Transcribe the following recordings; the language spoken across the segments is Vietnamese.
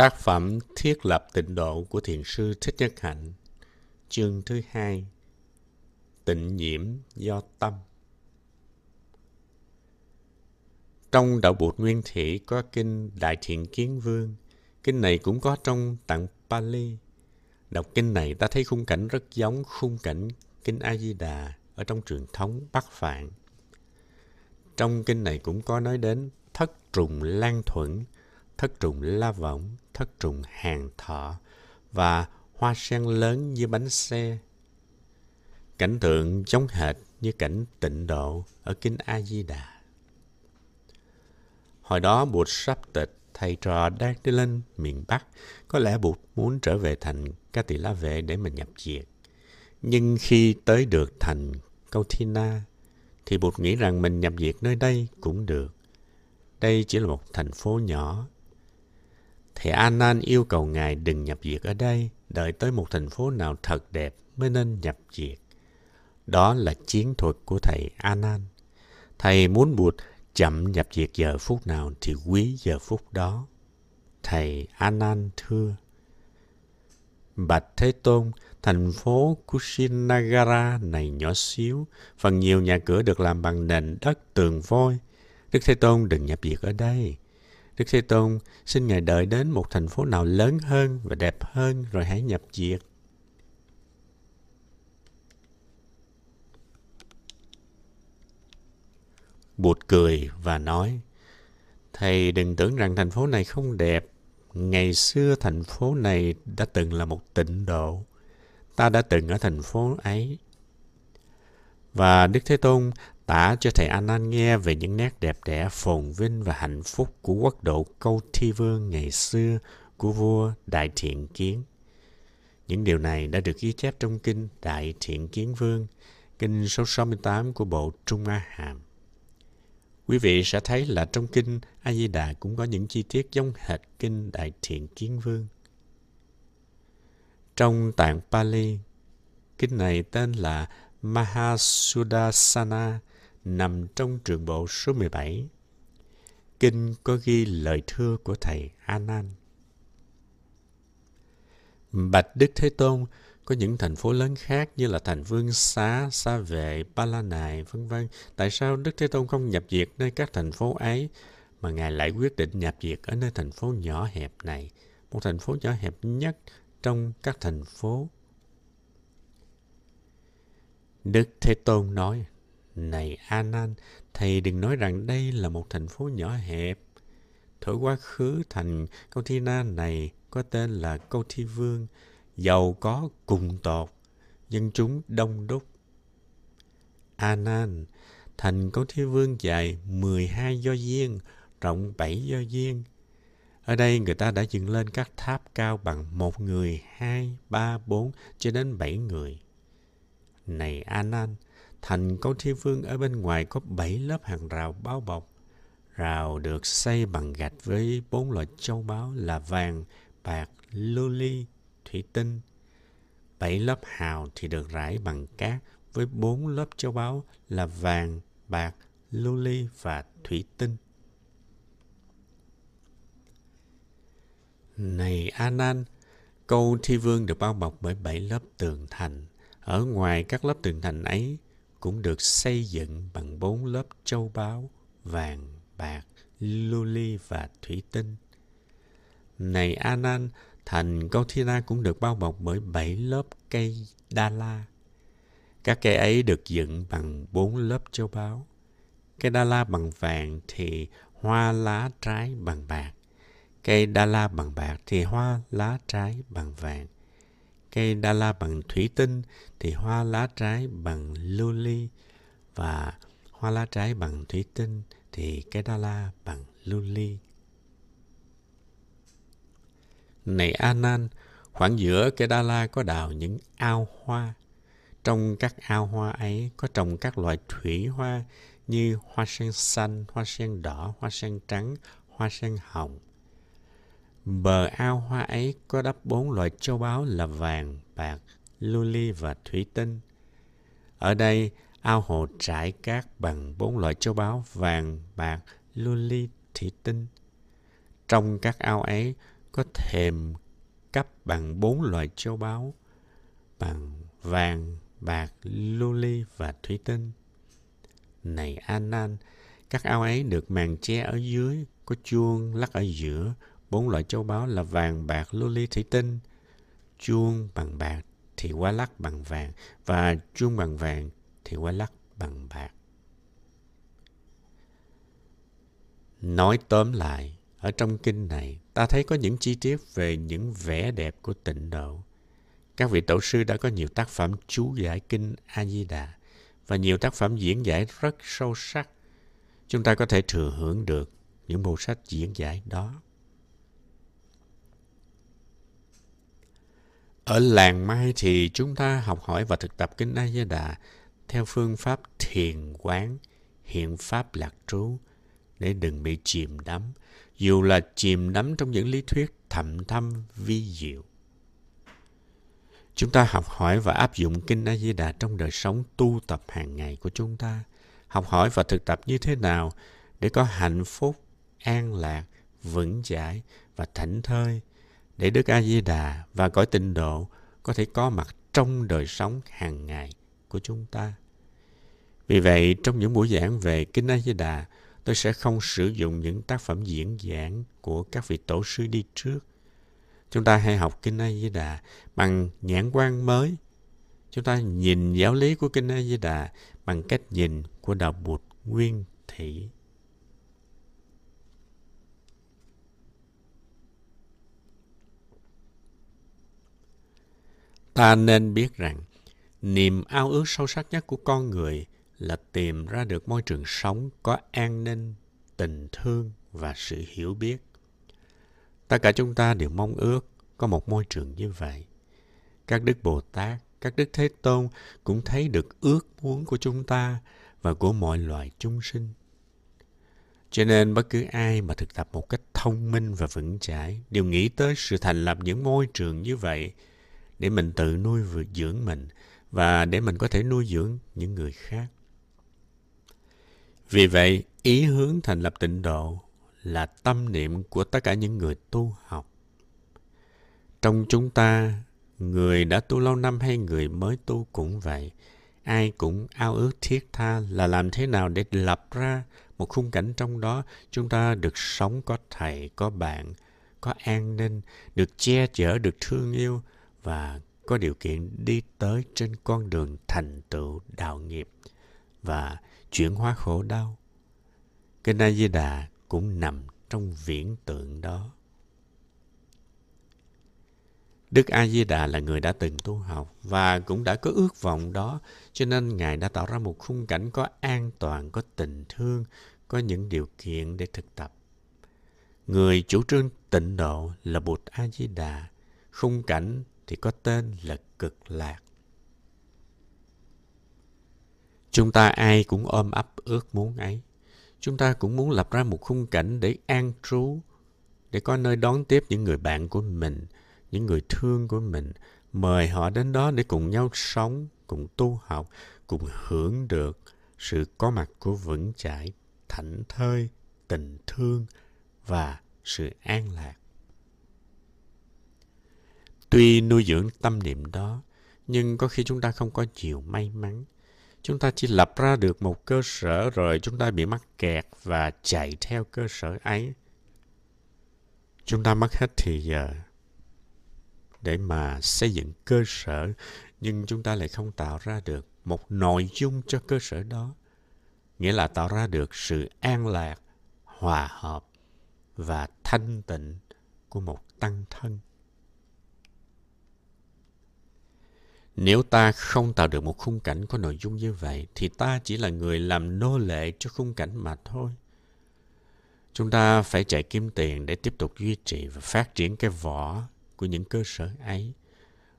Tác phẩm Thiết lập tịnh độ của Thiền sư Thích Nhất Hạnh Chương thứ hai Tịnh nhiễm do tâm. Trong Đạo Bụt Nguyên Thủy có kinh Đại Thiện Kiến Vương. Kinh này cũng có trong tạng Pali. Đọc kinh này ta thấy khung cảnh rất giống khung cảnh kinh A-di-đà ở trong truyền thống Bắc Phạn. Trong kinh này cũng có nói đến thất trùng lan thuẫn, thất trùng la võng, thất trùng hàng thọ và hoa sen lớn như bánh xe. Cảnh tượng giống hệt như cảnh tịnh độ ở Kinh A-di-đà. Hồi đó Bụt sắp tịch, thầy trò đang đi lên miền Bắc. Có lẽ Bụt muốn trở về thành Ca Tỳ La Vệ để mà nhập diệt. Nhưng khi tới được thành Câu Thi Na, thì Bụt nghĩ rằng mình nhập diệt nơi đây cũng được. Đây chỉ là một thành phố nhỏ. Thầy Anan yêu cầu Ngài đừng nhập diệt ở đây, đợi tới một thành phố nào thật đẹp mới nên nhập diệt. Đó là chiến thuật của thầy Anan Thầy muốn Bụt chậm nhập diệt giờ phút nào thì quý giờ phút đó. Thầy Anan thưa: Bạch Thế Tôn, thành phố Kushinagara này nhỏ xíu, phần nhiều nhà cửa được làm bằng nền đất tường vôi. Đức Thế Tôn đừng nhập diệt ở đây. Đức Thế Tôn xin Ngài đợi đến một thành phố nào lớn hơn và đẹp hơn rồi hãy nhập diệt. Bụt cười và nói, Thầy đừng tưởng rằng thành phố này không đẹp. Ngày xưa thành phố này đã từng là một tịnh độ. Ta đã từng ở thành phố ấy. Và Đức Thế Tôn tả cho thầy anan nghe về những nét đẹp đẽ, phồn vinh và hạnh phúc của quốc độ Câu Thi Vương ngày xưa của vua Đại Thiện Kiến. Những điều này đã được ghi chép trong kinh Đại Thiện Kiến Vương, kinh số 68 của bộ Trung A Hàm. Quý vị sẽ thấy là trong kinh A Di Đà cũng có những chi tiết giống hệt kinh Đại Thiện Kiến Vương. Trong tạng Pali, kinh này tên là Mahasudasana nằm trong trường bộ số 17. Kinh có ghi lời thưa của thầy A Nan. Bạch Đức Thế Tôn có những thành phố lớn khác như là thành Vương Xá, Sa Vệ, Ba La Nại vân vân. Tại sao Đức Thế Tôn không nhập diệt nơi các thành phố ấy mà Ngài lại quyết định nhập diệt ở nơi thành phố nhỏ hẹp này, một thành phố nhỏ hẹp nhất trong các thành phố. Đức Thế Tôn nói, này A Nan, thầy đừng nói rằng đây là một thành phố nhỏ hẹp. Thổi quá khứ thành Câu Thi Na này có tên là Câu Thi Vương, giàu có cùng tột, dân chúng đông đúc. A Nan, thành Câu Thi Vương dài 12 do duyên, rộng 7 do duyên. Ở đây người ta đã dựng lên các tháp cao bằng một người, hai, ba, bốn, cho đến bảy người. Này A Nan, thành Câu Thi Vương ở bên ngoài có bảy lớp hàng rào bao bọc. Rào được xây bằng gạch với bốn loại châu báu là vàng, bạc, lưu ly, thủy tinh. Bảy lớp hào thì được rải bằng cát với bốn lớp châu báu là vàng, bạc, lưu ly và thủy tinh. Này A Nan, câu thi vương được bao bọc bởi bảy lớp tường thành. Ở ngoài các lớp tường thành ấy cũng được xây dựng bằng bốn lớp châu báu, vàng, bạc, lưu ly và thủy tinh. Này anan thành câu cũng được bao bọc bởi bảy lớp cây đa la. Các cây ấy được dựng bằng bốn lớp châu báu. Cây đa la bằng vàng thì hoa lá trái bằng bạc. Cây đa la bằng bạc thì hoa lá trái bằng vàng. Cây đa la bằng thủy tinh thì hoa lá trái bằng lưu ly và hoa lá trái bằng thủy tinh thì cây đa la bằng lưu ly. Này anan khoảng giữa cây đa la có đào những ao hoa. Trong các ao hoa ấy có trồng các loại thủy hoa như hoa sen xanh, hoa sen đỏ, hoa sen trắng, hoa sen hồng. Bờ ao hoa ấy có đắp bốn loại châu báu là vàng, bạc, lưu ly và thủy tinh. Ở đây, ao hồ trải cát bằng bốn loại châu báu vàng, bạc, lưu ly, thủy tinh. Trong các ao ấy có thềm cấp bằng bốn loại châu báu bằng vàng, bạc, lưu và thủy tinh. Này anan các ao ấy được màn che ở dưới, có chuông lắc ở giữa, bốn loại châu báu là vàng, bạc, lưu thủy tinh. Chuông bằng bạc thì quá lắc bằng vàng và chuông bằng vàng thì quá lắc bằng bạc. Nói tóm lại, ở trong kinh này, ta thấy có những chi tiết về những vẻ đẹp của tịnh độ. Các vị tổ sư đã có nhiều tác phẩm chú giải kinh A-di-đà và nhiều tác phẩm diễn giải rất sâu sắc. Chúng ta có thể thừa hưởng được những bộ sách diễn giải đó. Ở làng Mai thì chúng ta học hỏi và thực tập kinh A-di-đà theo phương pháp thiền quán, hiện pháp lạc trú để đừng bị chìm đắm, dù là chìm đắm trong những lý thuyết thầm thâm vi diệu. Chúng ta học hỏi và áp dụng Kinh A Di Đà trong đời sống tu tập hàng ngày của chúng ta. Học hỏi và thực tập như thế nào để có hạnh phúc, an lạc, vững chãi và thảnh thơi để Đức A Di Đà và cõi tịnh độ có thể có mặt trong đời sống hàng ngày của chúng ta. Vì vậy, trong những buổi giảng về Kinh A Di Đà, tôi sẽ không sử dụng những tác phẩm diễn giảng của các vị tổ sư đi trước. Chúng ta hãy học Kinh A Di Đà bằng nhãn quan mới. Chúng ta nhìn giáo lý của Kinh A Di Đà bằng cách nhìn của đạo Bụt nguyên thủy. Ta nên biết rằng niềm ao ước sâu sắc nhất của con người là tìm ra được môi trường sống có an ninh, tình thương và sự hiểu biết. Tất cả chúng ta đều mong ước có một môi trường như vậy. Các đức Bồ Tát, các đức Thế Tôn cũng thấy được ước muốn của chúng ta và của mọi loài chúng sinh. Cho nên bất cứ ai mà thực tập một cách thông minh và vững chãi đều nghĩ tới sự thành lập những môi trường như vậy để mình tự nuôi dưỡng mình và để mình có thể nuôi dưỡng những người khác. Vì vậy, ý hướng thành lập tịnh độ là tâm niệm của tất cả những người tu học. Trong chúng ta, người đã tu lâu năm hay người mới tu cũng vậy. Ai cũng ao ước thiết tha là làm thế nào để lập ra một khung cảnh trong đó chúng ta được sống có thầy, có bạn, có an ninh, được che chở, được thương yêu và có điều kiện đi tới trên con đường thành tựu đạo nghiệp và chuyển hóa khổ đau. Kinh A Di Đà cũng nằm trong viễn tượng đó. Đức A Di Đà là người đã từng tu học và cũng đã có ước vọng đó, cho nên Ngài đã tạo ra một khung cảnh có an toàn, có tình thương, có những điều kiện để thực tập. Người chủ trương tịnh độ là Bụt A Di Đà, khung cảnh thì có tên là cực lạc. Chúng ta ai cũng ôm ấp ước muốn ấy. Chúng ta cũng muốn lập ra một khung cảnh để an trú, để có nơi đón tiếp những người bạn của mình, những người thương của mình, mời họ đến đó để cùng nhau sống, cùng tu học, cùng hưởng được sự có mặt của vững chãi, thảnh thơi, tình thương và sự an lạc. Tuy nuôi dưỡng tâm niệm đó, nhưng có khi chúng ta không có nhiều may mắn. Chúng ta chỉ lập ra được một cơ sở rồi chúng ta bị mắc kẹt và chạy theo cơ sở ấy. Chúng ta mất hết thì giờ để mà xây dựng cơ sở nhưng chúng ta lại không tạo ra được một nội dung cho cơ sở đó nghĩa là tạo ra được sự an lạc hòa hợp và thanh tịnh của một tăng thân nếu ta không tạo được một khung cảnh có nội dung như vậy thì ta chỉ là người làm nô lệ cho khung cảnh mà thôi chúng ta phải chạy kiếm tiền để tiếp tục duy trì và phát triển cái vỏ của những cơ sở ấy.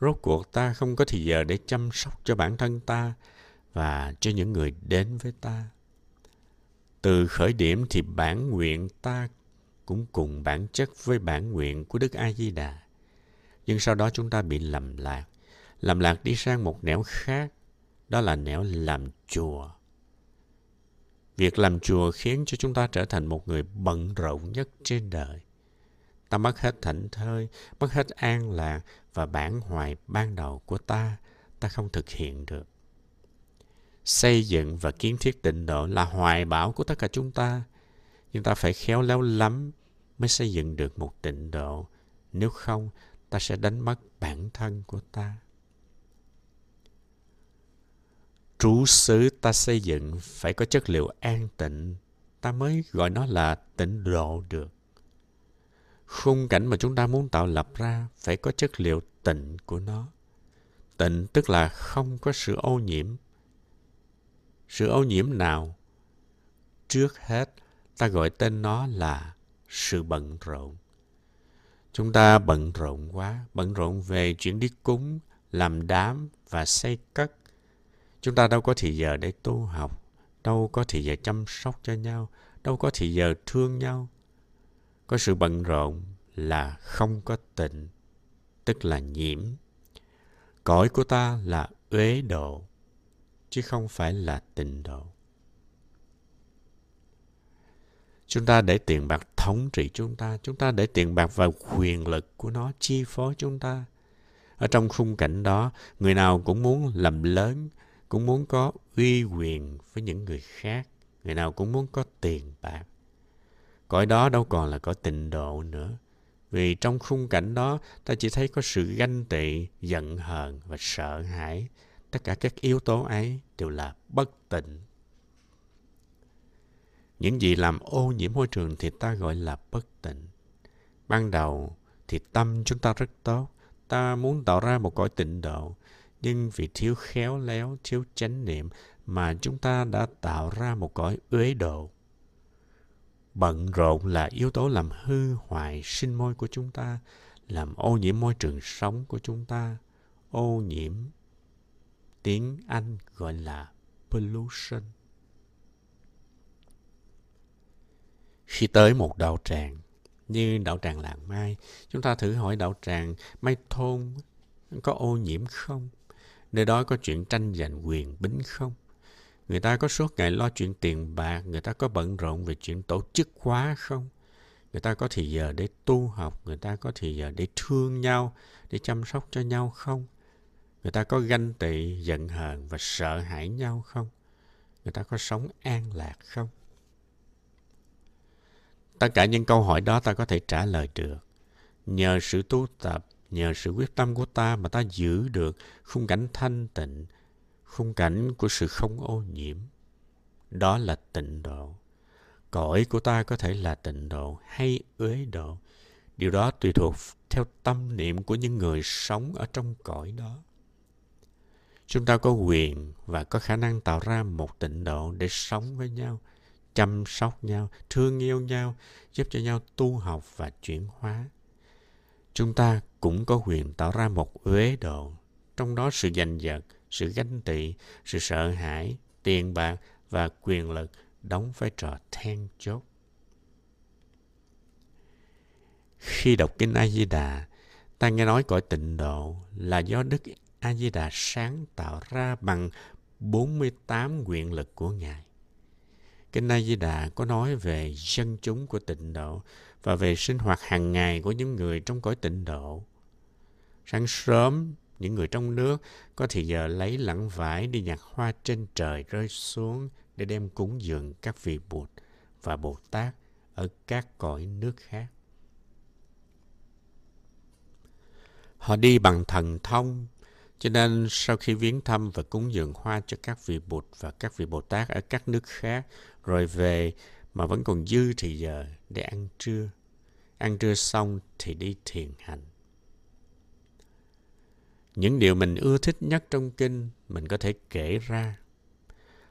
Rốt cuộc ta không có thời giờ để chăm sóc cho bản thân ta và cho những người đến với ta. Từ khởi điểm thì bản nguyện ta cũng cùng bản chất với bản nguyện của Đức A Di Đà. Nhưng sau đó chúng ta bị lầm lạc, lầm lạc đi sang một nẻo khác, đó là nẻo làm chùa. Việc làm chùa khiến cho chúng ta trở thành một người bận rộn nhất trên đời ta mất hết thảnh thơi, mất hết an lạc và bản hoài ban đầu của ta, ta không thực hiện được. Xây dựng và kiến thiết tịnh độ là hoài bão của tất cả chúng ta. Nhưng ta phải khéo léo lắm mới xây dựng được một tịnh độ. Nếu không, ta sẽ đánh mất bản thân của ta. Trú xứ ta xây dựng phải có chất liệu an tịnh, ta mới gọi nó là tịnh độ được. Khung cảnh mà chúng ta muốn tạo lập ra phải có chất liệu tịnh của nó. Tịnh tức là không có sự ô nhiễm. Sự ô nhiễm nào? Trước hết, ta gọi tên nó là sự bận rộn. Chúng ta bận rộn quá, bận rộn về chuyện đi cúng, làm đám và xây cất. Chúng ta đâu có thì giờ để tu học, đâu có thì giờ chăm sóc cho nhau, đâu có thì giờ thương nhau. Có sự bận rộn là không có tịnh, tức là nhiễm. Cõi của ta là uế độ, chứ không phải là tịnh độ. Chúng ta để tiền bạc thống trị chúng ta. Chúng ta để tiền bạc và quyền lực của nó chi phối chúng ta. Ở trong khung cảnh đó, người nào cũng muốn làm lớn, cũng muốn có uy quyền với những người khác. Người nào cũng muốn có tiền bạc. Cõi đó đâu còn là có tịnh độ nữa. Vì trong khung cảnh đó, ta chỉ thấy có sự ganh tị, giận hờn và sợ hãi. Tất cả các yếu tố ấy đều là bất tịnh. Những gì làm ô nhiễm môi trường thì ta gọi là bất tịnh. Ban đầu thì tâm chúng ta rất tốt. Ta muốn tạo ra một cõi tịnh độ. Nhưng vì thiếu khéo léo, thiếu chánh niệm mà chúng ta đã tạo ra một cõi uế độ. Bận rộn là yếu tố làm hư hoại sinh môi của chúng ta, làm ô nhiễm môi trường sống của chúng ta. Ô nhiễm, tiếng Anh gọi là pollution. Khi tới một đạo tràng, như đạo tràng làng Mai, chúng ta thử hỏi đạo tràng Mai Thôn có ô nhiễm không? Nơi đó có chuyện tranh giành quyền bính không? Người ta có suốt ngày lo chuyện tiền bạc, người ta có bận rộn về chuyện tổ chức quá không? Người ta có thì giờ để tu học, người ta có thì giờ để thương nhau, để chăm sóc cho nhau không? Người ta có ganh tị, giận hờn và sợ hãi nhau không? Người ta có sống an lạc không? Tất cả những câu hỏi đó ta có thể trả lời được. Nhờ sự tu tập, nhờ sự quyết tâm của ta mà ta giữ được khung cảnh thanh tịnh, khung cảnh của sự không ô nhiễm. Đó là tịnh độ. Cõi của ta có thể là tịnh độ hay uế độ. Điều đó tùy thuộc theo tâm niệm của những người sống ở trong cõi đó. Chúng ta có quyền và có khả năng tạo ra một tịnh độ để sống với nhau, chăm sóc nhau, thương yêu nhau, giúp cho nhau tu học và chuyển hóa. Chúng ta cũng có quyền tạo ra một uế độ, trong đó sự giành giật, sự ganh tị, sự sợ hãi, tiền bạc và quyền lực đóng vai trò then chốt. Khi đọc kinh A Di Đà, ta nghe nói cõi tịnh độ là do Đức A Di Đà sáng tạo ra bằng 48 quyền lực của Ngài. Kinh A Di Đà có nói về dân chúng của tịnh độ và về sinh hoạt hàng ngày của những người trong cõi tịnh độ. Sáng sớm, những người trong nước có thì giờ lấy lẵng vải đi nhặt hoa trên trời rơi xuống để đem cúng dường các vị Bụt và Bồ Tát ở các cõi nước khác. Họ đi bằng thần thông, cho nên sau khi viếng thăm và cúng dường hoa cho các vị Bụt và các vị Bồ Tát ở các nước khác, rồi về mà vẫn còn dư thì giờ để ăn trưa. Ăn trưa xong thì đi thiền hành. Những điều mình ưa thích nhất trong kinh mình có thể kể ra.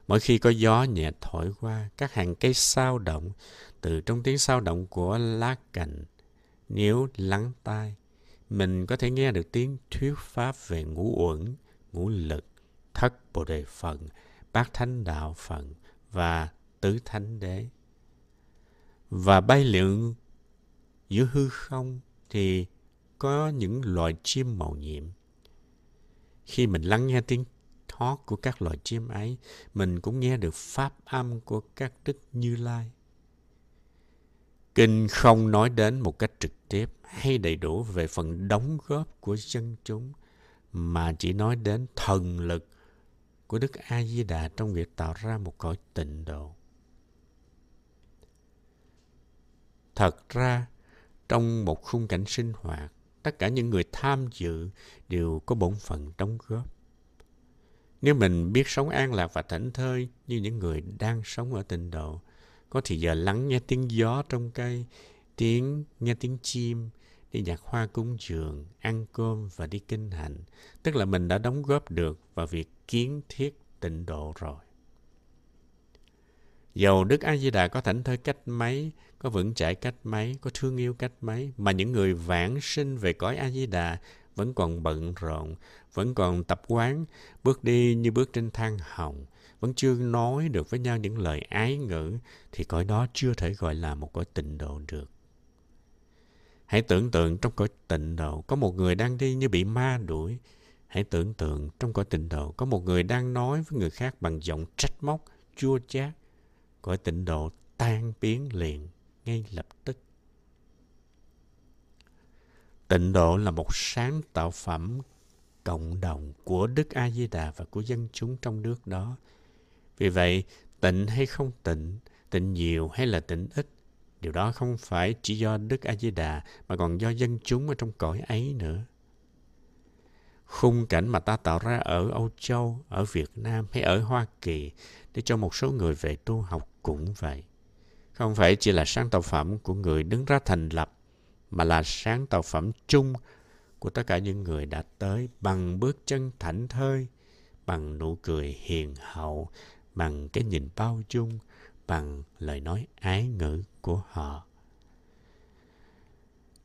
Mỗi khi có gió nhẹ thổi qua, các hàng cây sao động, từ trong tiếng sao động của lá cành, nếu lắng tai, mình có thể nghe được tiếng thuyết pháp về ngũ uẩn, ngũ lực, thất bồ đề phần, bát thánh đạo phần và tứ thánh đế. Và bay lượn giữa hư không thì có những loài chim màu nhiệm. Khi mình lắng nghe tiếng hót của các loài chim ấy, mình cũng nghe được pháp âm của các đức Như Lai. Kinh không nói đến một cách trực tiếp hay đầy đủ về phần đóng góp của dân chúng, mà chỉ nói đến thần lực của Đức A Di Đà trong việc tạo ra một cõi tịnh độ. Thật ra, trong một khung cảnh sinh hoạt, tất cả những người tham dự đều có bổn phận đóng góp. Nếu mình biết sống an lạc và thảnh thơi như những người đang sống ở tịnh độ, có thì giờ lắng nghe tiếng gió trong cây, tiếng nghe tiếng chim, đi nhặt hoa cúng dường, ăn cơm và đi kinh hành, tức là mình đã đóng góp được vào việc kiến thiết tịnh độ rồi. Dầu Đức A Di Đà có thảnh thơi cách mấy, có vững chãi cách mấy, có thương yêu cách mấy, mà những người vãng sinh về cõi A Di Đà vẫn còn bận rộn, vẫn còn tập quán, bước đi như bước trên thang hồng, vẫn chưa nói được với nhau những lời ái ngữ, thì cõi đó chưa thể gọi là một cõi tịnh độ được. Hãy tưởng tượng trong cõi tịnh độ có một người đang đi như bị ma đuổi. Hãy tưởng tượng trong cõi tịnh độ có một người đang nói với người khác bằng giọng trách móc, chua chát. Cõi tịnh độ tan biến liền, ngay lập tức. Tịnh độ là một sáng tạo phẩm cộng đồng của Đức A Di Đà và của dân chúng trong nước đó. Vì vậy, tịnh hay không tịnh, tịnh nhiều hay là tịnh ít, điều đó không phải chỉ do Đức A Di Đà mà còn do dân chúng ở trong cõi ấy nữa. Khung cảnh mà ta tạo ra ở Âu Châu, ở Việt Nam hay ở Hoa Kỳ để cho một số người về tu học cũng vậy. Không phải chỉ là sáng tạo phẩm của người đứng ra thành lập, mà là sáng tạo phẩm chung của tất cả những người đã tới bằng bước chân thảnh thơi, bằng nụ cười hiền hậu, bằng cái nhìn bao dung, bằng lời nói ái ngữ của họ.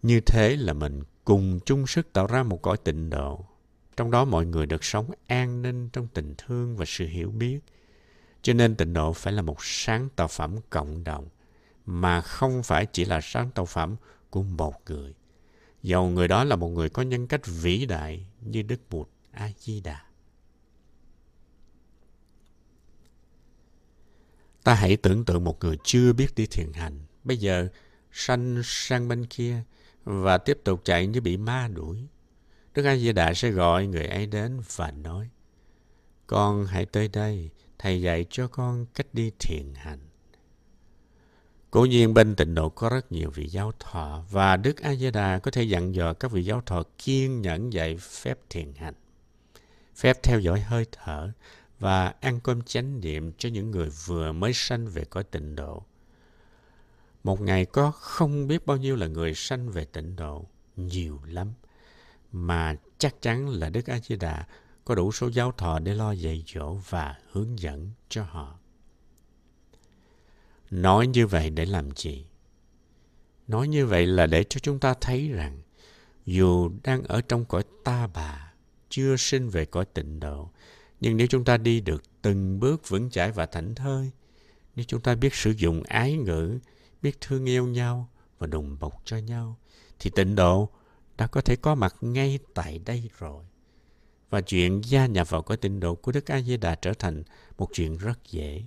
Như thế là mình cùng chung sức tạo ra một cõi tịnh độ. Trong đó mọi người được sống an ninh trong tình thương và sự hiểu biết. Cho nên tịnh độ phải là một sáng tạo phẩm cộng đồng, mà không phải chỉ là sáng tạo phẩm của một người. Dầu người đó là một người có nhân cách vĩ đại như Đức Bụt A-di-đà. Ta hãy tưởng tượng một người chưa biết đi thiền hành, bây giờ sanh sang bên kia và tiếp tục chạy như bị ma đuổi. Đức A Di Đà sẽ gọi người ấy đến và nói: "Con hãy tới đây, thầy dạy cho con cách đi thiền hành." Cố nhiên bên tịnh độ có rất nhiều vị giáo thọ và Đức A Di Đà có thể dặn dò các vị giáo thọ kiên nhẫn dạy phép thiền hành, phép theo dõi hơi thở và ăn cơm chánh niệm cho những người vừa mới sanh về cõi tịnh độ. Một ngày có không biết bao nhiêu là người sanh về tịnh độ, nhiều lắm. Mà chắc chắn là Đức A-di-đà có đủ số giáo thọ để lo dạy dỗ và hướng dẫn cho họ. Nói như vậy để làm gì? Nói như vậy là để cho chúng ta thấy rằng dù đang ở trong cõi ta bà, chưa sinh về cõi tịnh độ, nhưng nếu chúng ta đi được từng bước vững chãi và thảnh thơi, nếu chúng ta biết sử dụng ái ngữ, biết thương yêu nhau và đùm bọc cho nhau, thì tịnh độ đã có thể có mặt ngay tại đây rồi. Và chuyện gia nhập vào cái tịnh độ của Đức A Di Đà trở thành một chuyện rất dễ.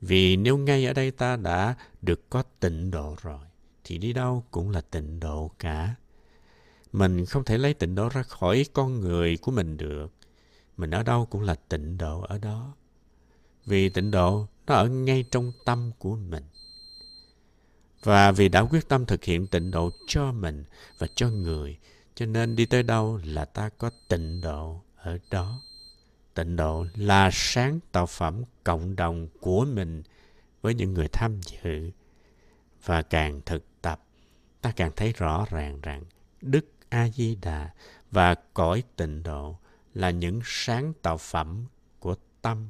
Vì nếu ngay ở đây ta đã được có tịnh độ rồi, thì đi đâu cũng là tịnh độ cả. Mình không thể lấy tịnh độ ra khỏi con người của mình được mình ở đâu cũng là tịnh độ ở đó. Vì tịnh độ nó ở ngay trong tâm của mình. Và vì đã quyết tâm thực hiện tịnh độ cho mình và cho người, cho nên đi tới đâu là ta có tịnh độ ở đó. Tịnh độ là sáng tạo phẩm cộng đồng của mình với những người tham dự. Và càng thực tập, ta càng thấy rõ ràng rằng Đức A-di-đà và cõi tịnh độ là những sáng tạo phẩm của tâm